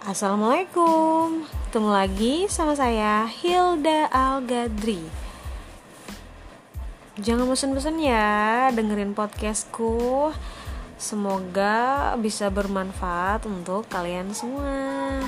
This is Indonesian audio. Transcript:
Assalamualaikum. Ketemu lagi sama saya Hilda Al-Gadri. Jangan bosan-bosan ya dengerin podcastku. Semoga bisa bermanfaat untuk kalian semua.